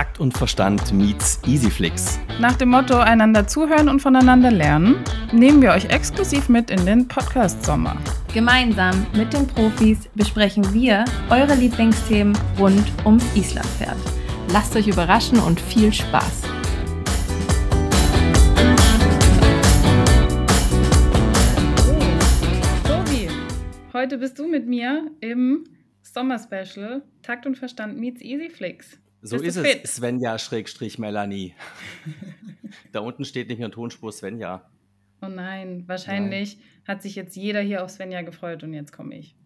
Takt und Verstand meets Easyflix. Nach dem Motto einander zuhören und voneinander lernen, nehmen wir euch exklusiv mit in den Podcast Sommer. Gemeinsam mit den Profis besprechen wir eure Lieblingsthemen rund ums Islandpferd. Lasst euch überraschen und viel Spaß! Tobi, heute bist du mit mir im Sommer-Special Takt und Verstand meets Easyflix. So ist es, fit? Svenja Schrägstrich Melanie. da unten steht nicht mehr Tonspur Svenja. Oh nein, wahrscheinlich nein. hat sich jetzt jeder hier auf Svenja gefreut und jetzt komme ich.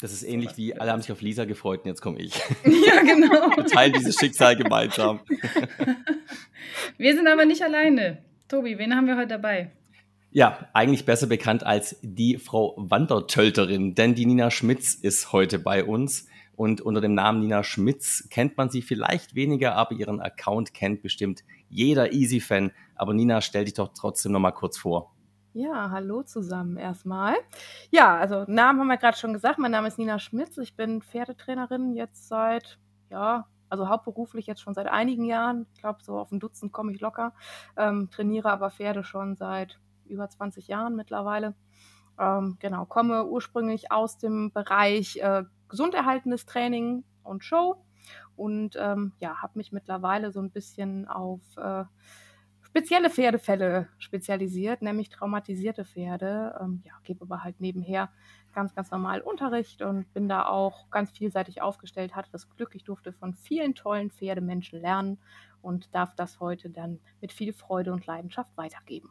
Das ist ähnlich wie alle haben sich auf Lisa gefreut und jetzt komme ich. Ja, genau. Wir teilen dieses Schicksal gemeinsam. wir sind aber nicht alleine. Tobi, wen haben wir heute dabei? Ja, eigentlich besser bekannt als die Frau Wandertölterin, denn die Nina Schmitz ist heute bei uns. Und unter dem Namen Nina Schmitz kennt man sie vielleicht weniger, aber ihren Account kennt bestimmt jeder Easy-Fan. Aber Nina, stell dich doch trotzdem noch mal kurz vor. Ja, hallo zusammen erstmal. Ja, also Namen haben wir gerade schon gesagt. Mein Name ist Nina Schmitz. Ich bin Pferdetrainerin jetzt seit, ja, also hauptberuflich jetzt schon seit einigen Jahren. Ich glaube, so auf ein Dutzend komme ich locker. Ähm, trainiere aber Pferde schon seit über 20 Jahren mittlerweile. Ähm, genau, komme ursprünglich aus dem Bereich äh, gesunderhaltendes Training und Show und ähm, ja, habe mich mittlerweile so ein bisschen auf äh, spezielle Pferdefälle spezialisiert, nämlich traumatisierte Pferde. Ähm, ja, gebe aber halt nebenher ganz, ganz normal Unterricht und bin da auch ganz vielseitig aufgestellt, hatte das Glück, ich durfte von vielen tollen Pferdemenschen lernen und darf das heute dann mit viel Freude und Leidenschaft weitergeben.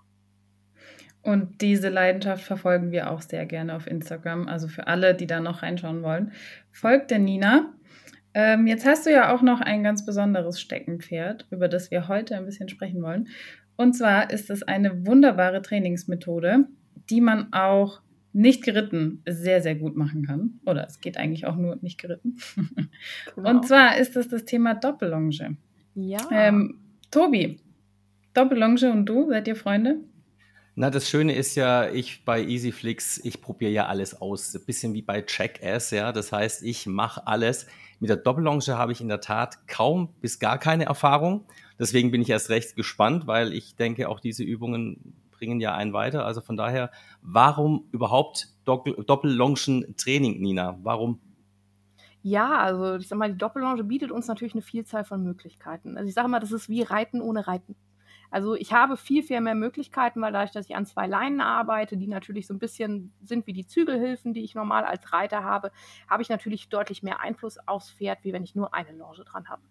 Und diese Leidenschaft verfolgen wir auch sehr gerne auf Instagram. Also für alle, die da noch reinschauen wollen, folgt der Nina. Ähm, jetzt hast du ja auch noch ein ganz besonderes Steckenpferd, über das wir heute ein bisschen sprechen wollen. Und zwar ist es eine wunderbare Trainingsmethode, die man auch nicht geritten sehr, sehr gut machen kann. Oder es geht eigentlich auch nur nicht geritten. Genau. Und zwar ist es das Thema Doppellonge. Ja. Ähm, Tobi, Doppellonge und du, seid ihr Freunde? Na, das Schöne ist ja, ich bei EasyFlix, ich probiere ja alles aus. Ein bisschen wie bei Jackass, ja. Das heißt, ich mache alles. Mit der Doppellonge habe ich in der Tat kaum bis gar keine Erfahrung. Deswegen bin ich erst recht gespannt, weil ich denke, auch diese Übungen bringen ja einen weiter. Also von daher, warum überhaupt Doppellongen-Training, Nina? Warum? Ja, also ich sag mal, die Doppellonge bietet uns natürlich eine Vielzahl von Möglichkeiten. Also ich sage mal, das ist wie Reiten ohne Reiten. Also ich habe viel, viel mehr Möglichkeiten, weil dadurch, dass ich an zwei Leinen arbeite, die natürlich so ein bisschen sind wie die Zügelhilfen, die ich normal als Reiter habe, habe ich natürlich deutlich mehr Einfluss aufs Pferd, wie wenn ich nur eine Longe dran habe.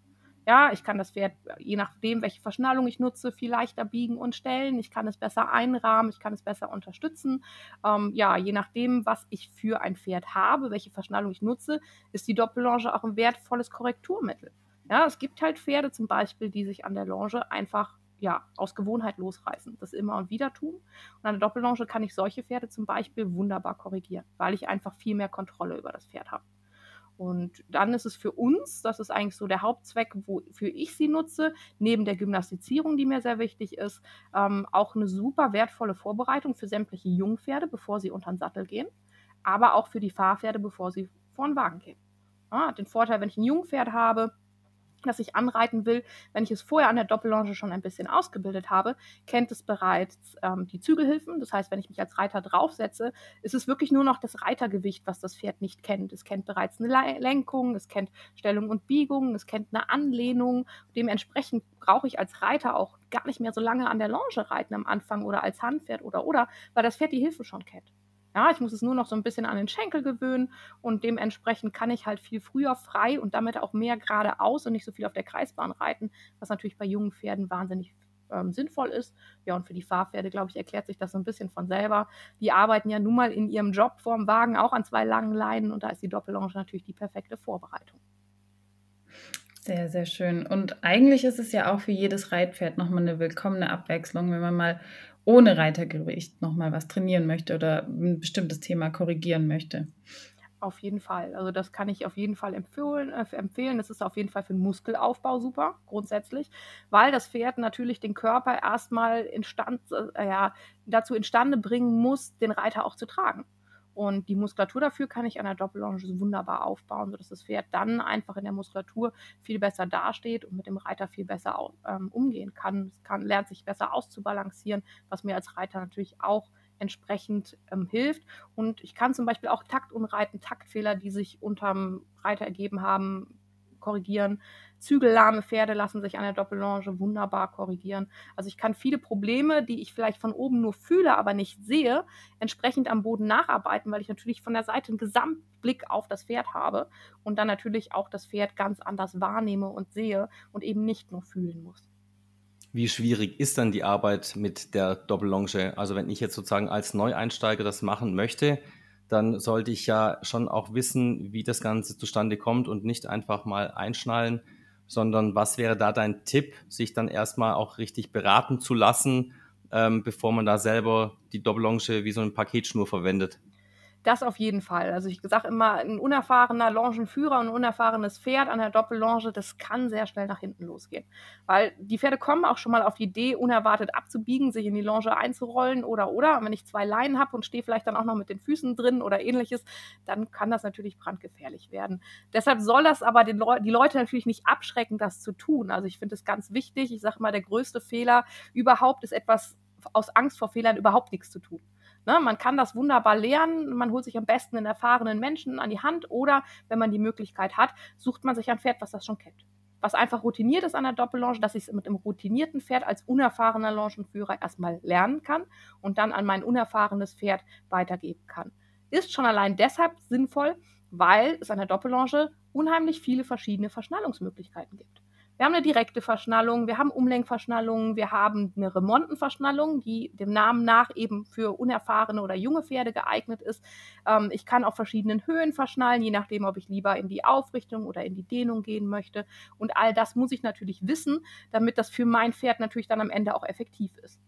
Ja, ich kann das Pferd, je nachdem, welche Verschnallung ich nutze, viel leichter biegen und stellen. Ich kann es besser einrahmen, ich kann es besser unterstützen. Ähm, ja, je nachdem, was ich für ein Pferd habe, welche Verschnallung ich nutze, ist die Doppellonge auch ein wertvolles Korrekturmittel. Ja, es gibt halt Pferde zum Beispiel, die sich an der Longe einfach ja, aus Gewohnheit losreißen, das immer und wieder tun. Und an der Doppellonge kann ich solche Pferde zum Beispiel wunderbar korrigieren, weil ich einfach viel mehr Kontrolle über das Pferd habe. Und dann ist es für uns, das ist eigentlich so der Hauptzweck, wofür ich sie nutze, neben der Gymnastizierung, die mir sehr wichtig ist, ähm, auch eine super wertvolle Vorbereitung für sämtliche Jungpferde, bevor sie unter den Sattel gehen, aber auch für die Fahrpferde, bevor sie vor den Wagen gehen. Ja, den Vorteil, wenn ich ein Jungpferd habe, das ich anreiten will, wenn ich es vorher an der Doppellonge schon ein bisschen ausgebildet habe, kennt es bereits ähm, die Zügelhilfen. Das heißt, wenn ich mich als Reiter draufsetze, ist es wirklich nur noch das Reitergewicht, was das Pferd nicht kennt. Es kennt bereits eine Lenkung, es kennt Stellung und Biegung, es kennt eine Anlehnung. Dementsprechend brauche ich als Reiter auch gar nicht mehr so lange an der Longe reiten am Anfang oder als Handpferd oder oder, weil das Pferd die Hilfe schon kennt. Ja, ich muss es nur noch so ein bisschen an den Schenkel gewöhnen und dementsprechend kann ich halt viel früher frei und damit auch mehr geradeaus und nicht so viel auf der Kreisbahn reiten, was natürlich bei jungen Pferden wahnsinnig ähm, sinnvoll ist. Ja, und für die Fahrpferde, glaube ich, erklärt sich das so ein bisschen von selber. Die arbeiten ja nun mal in ihrem Job vorm Wagen auch an zwei langen Leinen und da ist die Doppellonge natürlich die perfekte Vorbereitung. Sehr, sehr schön. Und eigentlich ist es ja auch für jedes Reitpferd nochmal eine willkommene Abwechslung, wenn man mal ohne Reitergewicht nochmal was trainieren möchte oder ein bestimmtes Thema korrigieren möchte. Auf jeden Fall. Also das kann ich auf jeden Fall empfehlen. Äh, empfehlen. Das ist auf jeden Fall für den Muskelaufbau super, grundsätzlich, weil das Pferd natürlich den Körper erstmal instand, äh, ja, dazu instande bringen muss, den Reiter auch zu tragen. Und die Muskulatur dafür kann ich an der Doppellonge wunderbar aufbauen, sodass das Pferd dann einfach in der Muskulatur viel besser dasteht und mit dem Reiter viel besser ähm, umgehen kann. Es kann, lernt sich besser auszubalancieren, was mir als Reiter natürlich auch entsprechend ähm, hilft. Und ich kann zum Beispiel auch Taktunreiten, Taktfehler, die sich unterm Reiter ergeben haben, korrigieren. Zügellahme Pferde lassen sich an der Doppellonge wunderbar korrigieren. Also ich kann viele Probleme, die ich vielleicht von oben nur fühle, aber nicht sehe, entsprechend am Boden nacharbeiten, weil ich natürlich von der Seite einen Gesamtblick auf das Pferd habe und dann natürlich auch das Pferd ganz anders wahrnehme und sehe und eben nicht nur fühlen muss. Wie schwierig ist dann die Arbeit mit der Doppellonge? Also wenn ich jetzt sozusagen als Neueinsteiger das machen möchte, dann sollte ich ja schon auch wissen, wie das Ganze zustande kommt und nicht einfach mal einschnallen, sondern was wäre da dein Tipp, sich dann erstmal auch richtig beraten zu lassen, ähm, bevor man da selber die Doppellonge wie so ein Paketschnur verwendet? Das auf jeden Fall. Also ich sage immer, ein unerfahrener Longenführer und ein unerfahrenes Pferd an der Doppellonge, das kann sehr schnell nach hinten losgehen. Weil die Pferde kommen auch schon mal auf die Idee, unerwartet abzubiegen, sich in die Longe einzurollen oder oder. Und wenn ich zwei Leinen habe und stehe vielleicht dann auch noch mit den Füßen drin oder ähnliches, dann kann das natürlich brandgefährlich werden. Deshalb soll das aber Le die Leute natürlich nicht abschrecken, das zu tun. Also ich finde es ganz wichtig. Ich sage mal, der größte Fehler überhaupt ist etwas aus Angst vor Fehlern überhaupt nichts zu tun. Ne, man kann das wunderbar lernen. Man holt sich am besten einen erfahrenen Menschen an die Hand oder, wenn man die Möglichkeit hat, sucht man sich ein Pferd, was das schon kennt. Was einfach routiniert ist an der Doppellonge, dass ich es mit einem routinierten Pferd als unerfahrener Longenführer erstmal lernen kann und dann an mein unerfahrenes Pferd weitergeben kann. Ist schon allein deshalb sinnvoll, weil es an der Doppellonge unheimlich viele verschiedene Verschnallungsmöglichkeiten gibt. Wir haben eine direkte Verschnallung, wir haben Umlenkverschnallungen, wir haben eine Remontenverschnallung, die dem Namen nach eben für unerfahrene oder junge Pferde geeignet ist. Ähm, ich kann auf verschiedenen Höhen verschnallen, je nachdem, ob ich lieber in die Aufrichtung oder in die Dehnung gehen möchte. Und all das muss ich natürlich wissen, damit das für mein Pferd natürlich dann am Ende auch effektiv ist.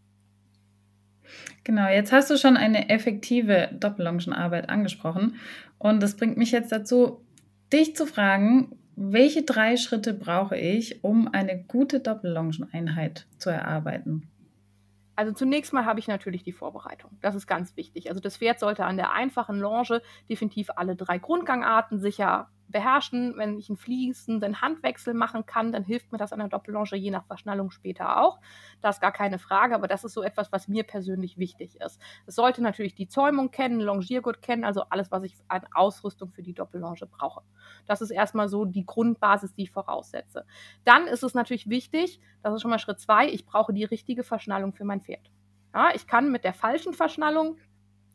Genau, jetzt hast du schon eine effektive Doppellongenarbeit angesprochen. Und das bringt mich jetzt dazu, dich zu fragen, welche drei Schritte brauche ich, um eine gute Doppellongeneinheit zu erarbeiten? Also zunächst mal habe ich natürlich die Vorbereitung. Das ist ganz wichtig. Also das Pferd sollte an der einfachen Longe definitiv alle drei Grundgangarten sicher beherrschen. Wenn ich einen fließenden Handwechsel machen kann, dann hilft mir das an der Doppellonge je nach Verschnallung später auch. Das ist gar keine Frage, aber das ist so etwas, was mir persönlich wichtig ist. Es sollte natürlich die Zäumung kennen, Longiergurt kennen, also alles, was ich an Ausrüstung für die Doppellonge brauche. Das ist erstmal so die Grundbasis, die ich voraussetze. Dann ist es natürlich wichtig, das ist schon mal Schritt zwei, ich brauche die richtige Verschnallung für mein Pferd. Ja, ich kann mit der falschen Verschnallung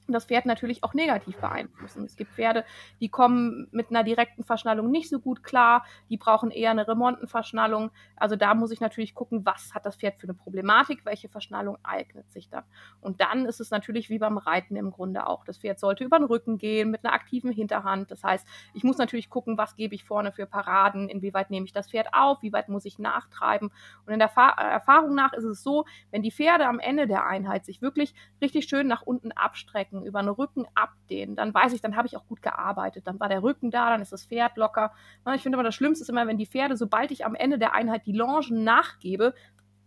das Pferd natürlich auch negativ beeinflussen. Es gibt Pferde, die kommen mit einer direkten Verschnallung nicht so gut klar, die brauchen eher eine Remontenverschnallung. Also da muss ich natürlich gucken, was hat das Pferd für eine Problematik, welche Verschnallung eignet sich dann. Und dann ist es natürlich wie beim Reiten im Grunde auch. Das Pferd sollte über den Rücken gehen mit einer aktiven Hinterhand. Das heißt, ich muss natürlich gucken, was gebe ich vorne für Paraden, inwieweit nehme ich das Pferd auf, wie weit muss ich nachtreiben. Und in der Erfahrung nach ist es so, wenn die Pferde am Ende der Einheit sich wirklich richtig schön nach unten abstrecken, strecken, über den Rücken abdehnen, dann weiß ich, dann habe ich auch gut gearbeitet. Dann war der Rücken da, dann ist das Pferd locker. Ich finde aber das Schlimmste ist immer, wenn die Pferde, sobald ich am Ende der Einheit die Longen nachgebe,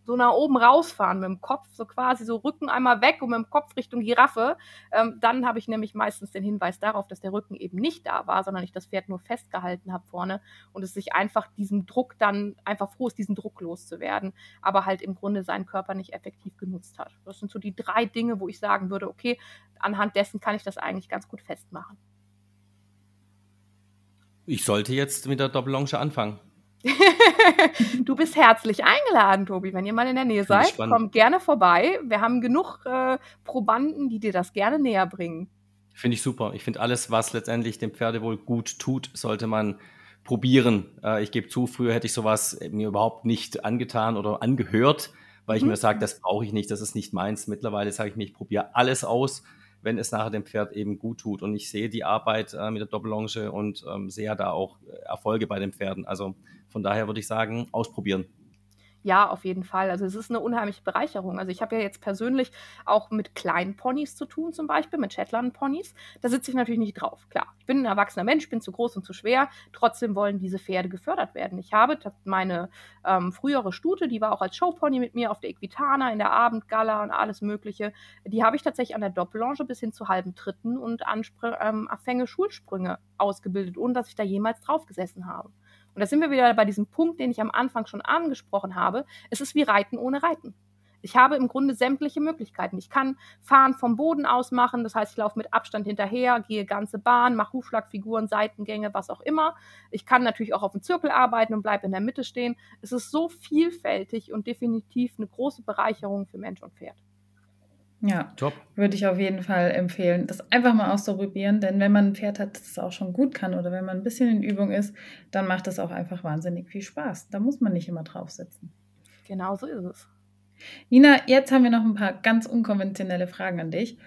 so nach oben rausfahren mit dem Kopf, so quasi so Rücken einmal weg und mit dem Kopf Richtung Giraffe. Ähm, dann habe ich nämlich meistens den Hinweis darauf, dass der Rücken eben nicht da war, sondern ich das Pferd nur festgehalten habe vorne und es sich einfach diesem Druck dann einfach froh ist, diesen Druck loszuwerden, aber halt im Grunde seinen Körper nicht effektiv genutzt hat. Das sind so die drei Dinge, wo ich sagen würde, okay, anhand dessen kann ich das eigentlich ganz gut festmachen. Ich sollte jetzt mit der Doppellonge anfangen. du bist herzlich eingeladen, Tobi. Wenn ihr mal in der Nähe seid, kommt gerne vorbei. Wir haben genug äh, Probanden, die dir das gerne näher bringen. Finde ich super. Ich finde alles, was letztendlich dem Pferdewohl gut tut, sollte man probieren. Äh, ich gebe zu, früher hätte ich sowas mir überhaupt nicht angetan oder angehört, weil ich mhm. mir sage, das brauche ich nicht, das ist nicht meins. Mittlerweile sage ich mir, ich probiere alles aus wenn es nachher dem Pferd eben gut tut. Und ich sehe die Arbeit äh, mit der Doppellonge und ähm, sehe da auch äh, Erfolge bei den Pferden. Also von daher würde ich sagen, ausprobieren. Ja, auf jeden Fall. Also es ist eine unheimliche Bereicherung. Also ich habe ja jetzt persönlich auch mit kleinen Ponys zu tun, zum Beispiel mit Shetland-Ponys. Da sitze ich natürlich nicht drauf. Klar, ich bin ein erwachsener Mensch, bin zu groß und zu schwer. Trotzdem wollen diese Pferde gefördert werden. Ich habe meine ähm, frühere Stute, die war auch als Showpony mit mir auf der Equitana, in der Abendgala und alles Mögliche. Die habe ich tatsächlich an der Doppellange bis hin zu halben Tritten und Anspr ähm, Schulsprünge ausgebildet, ohne dass ich da jemals drauf gesessen habe. Und da sind wir wieder bei diesem Punkt, den ich am Anfang schon angesprochen habe. Es ist wie Reiten ohne Reiten. Ich habe im Grunde sämtliche Möglichkeiten. Ich kann Fahren vom Boden aus machen, das heißt, ich laufe mit Abstand hinterher, gehe ganze Bahn, mache Hufschlagfiguren, Seitengänge, was auch immer. Ich kann natürlich auch auf dem Zirkel arbeiten und bleibe in der Mitte stehen. Es ist so vielfältig und definitiv eine große Bereicherung für Mensch und Pferd. Ja, Top. würde ich auf jeden Fall empfehlen, das einfach mal auszuprobieren, denn wenn man ein Pferd hat, das es auch schon gut kann oder wenn man ein bisschen in Übung ist, dann macht es auch einfach wahnsinnig viel Spaß. Da muss man nicht immer drauf sitzen. Genau so ist es. Nina, jetzt haben wir noch ein paar ganz unkonventionelle Fragen an dich.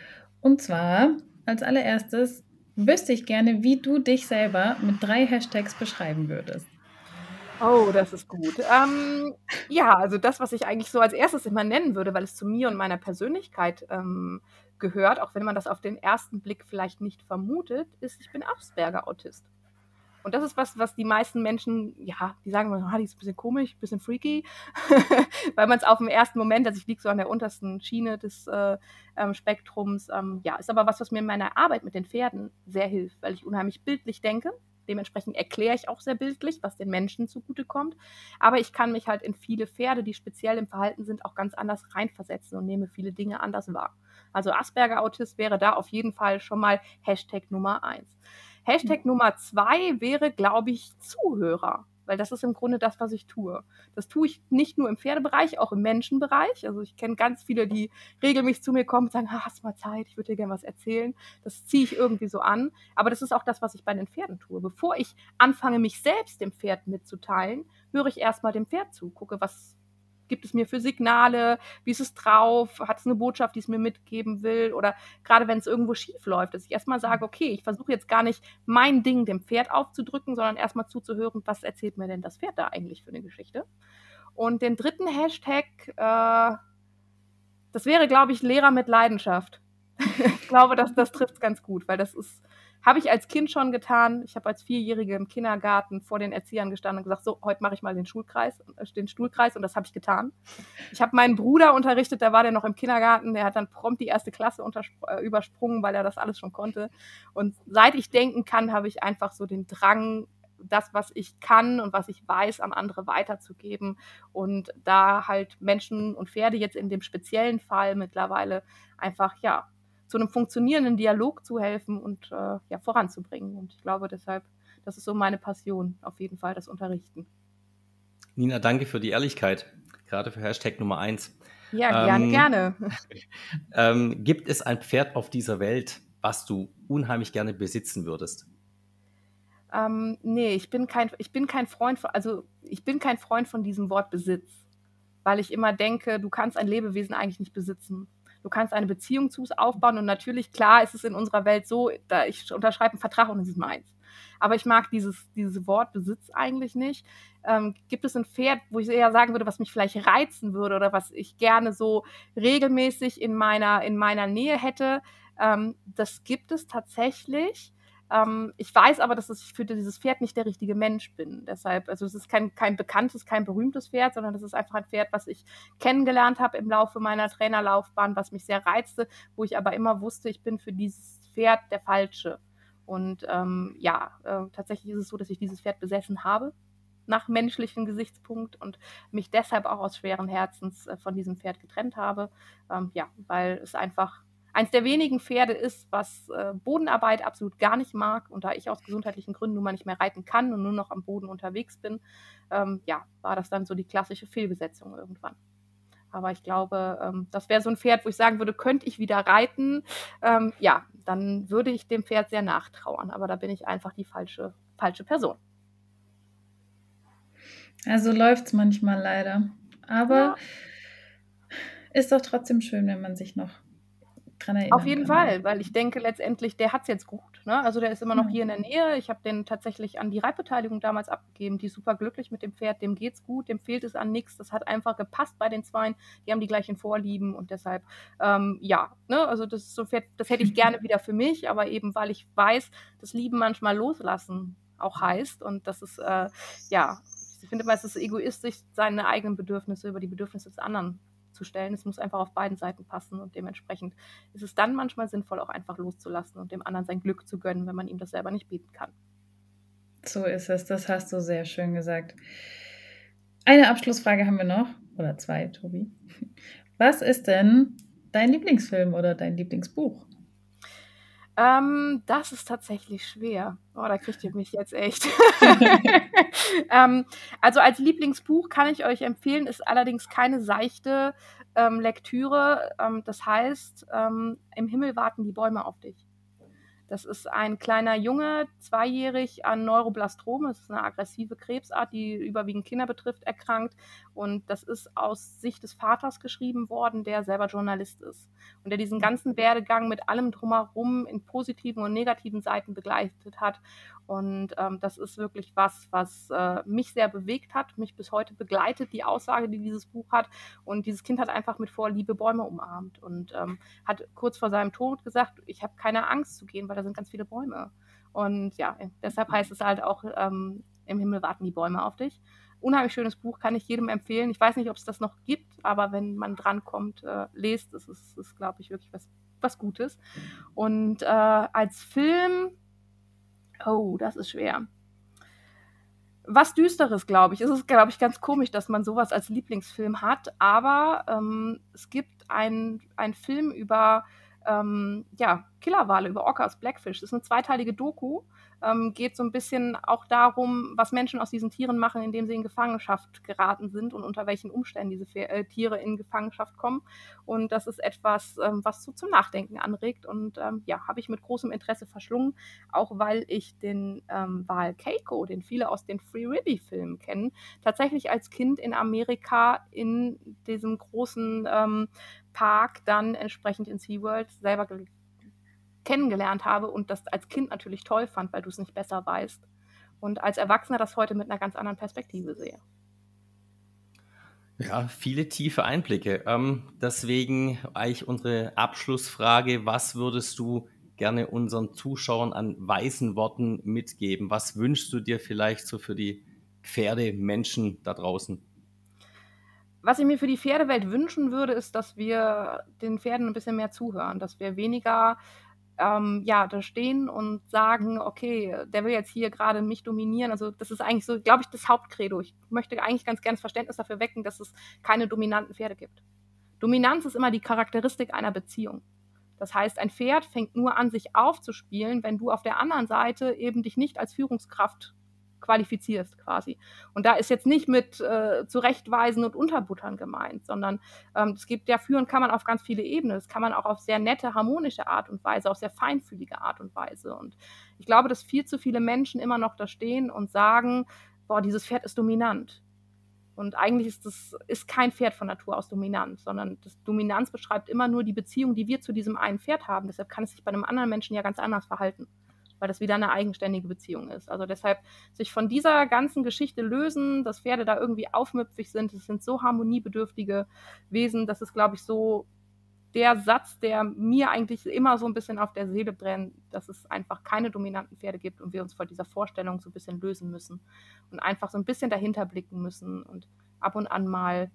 Und zwar als allererstes wüsste ich gerne, wie du dich selber mit drei Hashtags beschreiben würdest. Oh, das ist gut. Ähm, ja, also das, was ich eigentlich so als erstes immer nennen würde, weil es zu mir und meiner Persönlichkeit ähm, gehört, auch wenn man das auf den ersten Blick vielleicht nicht vermutet, ist, ich bin Asperger-Autist. Und das ist was, was die meisten Menschen, ja, die sagen immer, ah, die ist ein bisschen komisch, ein bisschen freaky, weil man es auf dem ersten Moment, also ich liege so an der untersten Schiene des äh, ähm, Spektrums, ähm, ja, ist aber was, was mir in meiner Arbeit mit den Pferden sehr hilft, weil ich unheimlich bildlich denke Dementsprechend erkläre ich auch sehr bildlich, was den Menschen zugutekommt. Aber ich kann mich halt in viele Pferde, die speziell im Verhalten sind, auch ganz anders reinversetzen und nehme viele Dinge anders wahr. Also Asperger-Autist wäre da auf jeden Fall schon mal Hashtag Nummer eins. Hashtag mhm. Nummer zwei wäre, glaube ich, Zuhörer weil das ist im Grunde das, was ich tue. Das tue ich nicht nur im Pferdebereich, auch im Menschenbereich. Also ich kenne ganz viele, die regelmäßig zu mir kommen und sagen, hast du mal Zeit, ich würde dir gerne was erzählen. Das ziehe ich irgendwie so an. Aber das ist auch das, was ich bei den Pferden tue. Bevor ich anfange, mich selbst dem Pferd mitzuteilen, höre ich erstmal dem Pferd zu, gucke, was gibt es mir für Signale, wie ist es drauf, hat es eine Botschaft, die es mir mitgeben will oder gerade wenn es irgendwo schief läuft, dass ich erstmal sage, okay, ich versuche jetzt gar nicht mein Ding dem Pferd aufzudrücken, sondern erstmal zuzuhören, was erzählt mir denn das Pferd da eigentlich für eine Geschichte. Und den dritten Hashtag, äh, das wäre, glaube ich, Lehrer mit Leidenschaft. ich glaube, das, das trifft es ganz gut, weil das ist habe ich als Kind schon getan. Ich habe als Vierjährige im Kindergarten vor den Erziehern gestanden und gesagt, so, heute mache ich mal den Schulkreis, äh, den Stuhlkreis und das habe ich getan. Ich habe meinen Bruder unterrichtet, der war der noch im Kindergarten, der hat dann prompt die erste Klasse äh, übersprungen, weil er das alles schon konnte. Und seit ich denken kann, habe ich einfach so den Drang, das, was ich kann und was ich weiß, an andere weiterzugeben. Und da halt Menschen und Pferde jetzt in dem speziellen Fall mittlerweile einfach, ja, zu einem funktionierenden Dialog zu helfen und äh, ja, voranzubringen. Und ich glaube deshalb, das ist so meine Passion, auf jeden Fall das Unterrichten. Nina, danke für die Ehrlichkeit, gerade für Hashtag Nummer eins. Ja, gerne, ähm, gerne. ähm, gibt es ein Pferd auf dieser Welt, was du unheimlich gerne besitzen würdest? Ähm, nee, ich bin kein, ich bin kein Freund von, also ich bin kein Freund von diesem Wort Besitz, weil ich immer denke, du kannst ein Lebewesen eigentlich nicht besitzen du kannst eine Beziehung zu es aufbauen und natürlich, klar, ist es in unserer Welt so, da ich unterschreibe einen Vertrag und es ist meins. Aber ich mag dieses, dieses Wort Besitz eigentlich nicht. Ähm, gibt es ein Pferd, wo ich eher sagen würde, was mich vielleicht reizen würde oder was ich gerne so regelmäßig in meiner, in meiner Nähe hätte? Ähm, das gibt es tatsächlich. Ähm, ich weiß aber, dass ich für dieses Pferd nicht der richtige Mensch bin. Deshalb, also es ist kein, kein bekanntes, kein berühmtes Pferd, sondern es ist einfach ein Pferd, was ich kennengelernt habe im Laufe meiner Trainerlaufbahn, was mich sehr reizte, wo ich aber immer wusste, ich bin für dieses Pferd der Falsche. Und ähm, ja, äh, tatsächlich ist es so, dass ich dieses Pferd besessen habe nach menschlichem Gesichtspunkt und mich deshalb auch aus schweren Herzens äh, von diesem Pferd getrennt habe. Ähm, ja, weil es einfach eins der wenigen Pferde ist, was äh, Bodenarbeit absolut gar nicht mag. Und da ich aus gesundheitlichen Gründen nun mal nicht mehr reiten kann und nur noch am Boden unterwegs bin, ähm, ja, war das dann so die klassische Fehlbesetzung irgendwann. Aber ich glaube, ähm, das wäre so ein Pferd, wo ich sagen würde, könnte ich wieder reiten, ähm, ja, dann würde ich dem Pferd sehr nachtrauern. Aber da bin ich einfach die falsche, falsche Person. Also läuft es manchmal leider. Aber ja. ist doch trotzdem schön, wenn man sich noch dran erinnern. Auf jeden kann. Fall, weil ich denke letztendlich, der hat es jetzt gut. Ne? Also der ist immer noch hier in der Nähe. Ich habe den tatsächlich an die Reitbeteiligung damals abgegeben. Die ist super glücklich mit dem Pferd, dem geht's gut, dem fehlt es an nichts. Das hat einfach gepasst bei den Zweien. Die haben die gleichen Vorlieben und deshalb, ähm, ja, ne? also das ist so ein Pferd, das hätte ich gerne wieder für mich, aber eben weil ich weiß, dass Lieben manchmal loslassen auch heißt und das ist, äh, ja, ich finde immer, es ist egoistisch, seine eigenen Bedürfnisse über die Bedürfnisse des anderen zu. Es muss einfach auf beiden Seiten passen und dementsprechend ist es dann manchmal sinnvoll, auch einfach loszulassen und dem anderen sein Glück zu gönnen, wenn man ihm das selber nicht bieten kann. So ist es, das hast du sehr schön gesagt. Eine Abschlussfrage haben wir noch, oder zwei, Tobi. Was ist denn dein Lieblingsfilm oder dein Lieblingsbuch? Ähm, das ist tatsächlich schwer. Oh, da kriegt ihr mich jetzt echt. ähm, also als Lieblingsbuch kann ich euch empfehlen, ist allerdings keine seichte ähm, Lektüre. Ähm, das heißt, ähm, im Himmel warten die Bäume auf dich. Das ist ein kleiner Junge, zweijährig an Neuroblastrom. Das ist eine aggressive Krebsart, die überwiegend Kinder betrifft, erkrankt. Und das ist aus Sicht des Vaters geschrieben worden, der selber Journalist ist. Und der diesen ganzen Werdegang mit allem drumherum in positiven und negativen Seiten begleitet hat. Und ähm, das ist wirklich was, was äh, mich sehr bewegt hat, mich bis heute begleitet, die Aussage, die dieses Buch hat. Und dieses Kind hat einfach mit Vorliebe Bäume umarmt und ähm, hat kurz vor seinem Tod gesagt, ich habe keine Angst zu gehen, weil da sind ganz viele Bäume. Und ja, deshalb heißt es halt auch, ähm, im Himmel warten die Bäume auf dich. Unheimlich schönes Buch, kann ich jedem empfehlen. Ich weiß nicht, ob es das noch gibt, aber wenn man drankommt, äh, lest, ist es, ist, glaube ich, wirklich was, was Gutes. Und äh, als Film Oh, das ist schwer. Was Düsteres, glaube ich. Es ist, glaube ich, ganz komisch, dass man sowas als Lieblingsfilm hat, aber ähm, es gibt einen Film über ähm, ja, Killerwale, über Orcas, Blackfish. Das ist eine zweiteilige Doku ähm, geht so ein bisschen auch darum, was Menschen aus diesen Tieren machen, indem sie in Gefangenschaft geraten sind und unter welchen Umständen diese äh, Tiere in Gefangenschaft kommen. Und das ist etwas, ähm, was so zum Nachdenken anregt. Und ähm, ja, habe ich mit großem Interesse verschlungen, auch weil ich den ähm, Wal Keiko, den viele aus den Free Ribby-Filmen kennen, tatsächlich als Kind in Amerika in diesem großen ähm, Park dann entsprechend in SeaWorld selber kennengelernt habe und das als Kind natürlich toll fand, weil du es nicht besser weißt. Und als Erwachsener das heute mit einer ganz anderen Perspektive sehe. Ja, viele tiefe Einblicke. Ähm, deswegen eigentlich unsere Abschlussfrage, was würdest du gerne unseren Zuschauern an weisen Worten mitgeben? Was wünschst du dir vielleicht so für die Pferdemenschen da draußen? Was ich mir für die Pferdewelt wünschen würde, ist, dass wir den Pferden ein bisschen mehr zuhören, dass wir weniger ähm, ja, da stehen und sagen, okay, der will jetzt hier gerade mich dominieren. Also das ist eigentlich so, glaube ich, das Hauptcredo. Ich möchte eigentlich ganz gerne das Verständnis dafür wecken, dass es keine dominanten Pferde gibt. Dominanz ist immer die Charakteristik einer Beziehung. Das heißt, ein Pferd fängt nur an, sich aufzuspielen, wenn du auf der anderen Seite eben dich nicht als Führungskraft qualifizierst quasi. Und da ist jetzt nicht mit äh, Zurechtweisen und Unterbuttern gemeint, sondern ähm, es gibt ja führen kann man auf ganz viele Ebenen. Das kann man auch auf sehr nette, harmonische Art und Weise, auf sehr feinfühlige Art und Weise. Und ich glaube, dass viel zu viele Menschen immer noch da stehen und sagen, boah, dieses Pferd ist dominant. Und eigentlich ist das ist kein Pferd von Natur aus dominant, sondern das Dominanz beschreibt immer nur die Beziehung, die wir zu diesem einen Pferd haben. Deshalb kann es sich bei einem anderen Menschen ja ganz anders verhalten weil das wieder eine eigenständige Beziehung ist. Also deshalb sich von dieser ganzen Geschichte lösen, dass Pferde da irgendwie aufmüpfig sind, es sind so harmoniebedürftige Wesen, das ist, glaube ich, so der Satz, der mir eigentlich immer so ein bisschen auf der Seele brennt, dass es einfach keine dominanten Pferde gibt und wir uns vor dieser Vorstellung so ein bisschen lösen müssen und einfach so ein bisschen dahinter blicken müssen und ab und an mal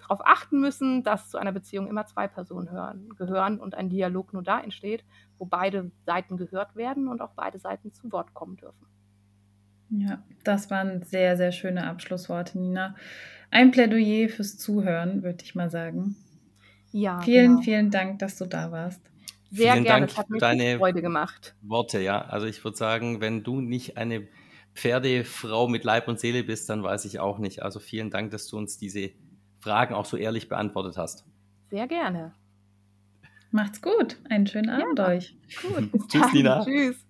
darauf achten müssen, dass zu einer Beziehung immer zwei Personen hören, gehören und ein Dialog nur da entsteht, wo beide Seiten gehört werden und auch beide Seiten zu Wort kommen dürfen. Ja, das waren sehr, sehr schöne Abschlussworte, Nina. Ein Plädoyer fürs Zuhören, würde ich mal sagen. Ja. Vielen, genau. vielen Dank, dass du da warst. Sehr vielen gerne, Dank es hat mir deine Freude gemacht. Worte, ja. Also ich würde sagen, wenn du nicht eine Pferdefrau mit Leib und Seele bist, dann weiß ich auch nicht. Also vielen Dank, dass du uns diese Fragen auch so ehrlich beantwortet hast. Sehr gerne. Macht's gut. Einen schönen Abend ja. euch. Gut. Tschüss, Nina. Tschüss.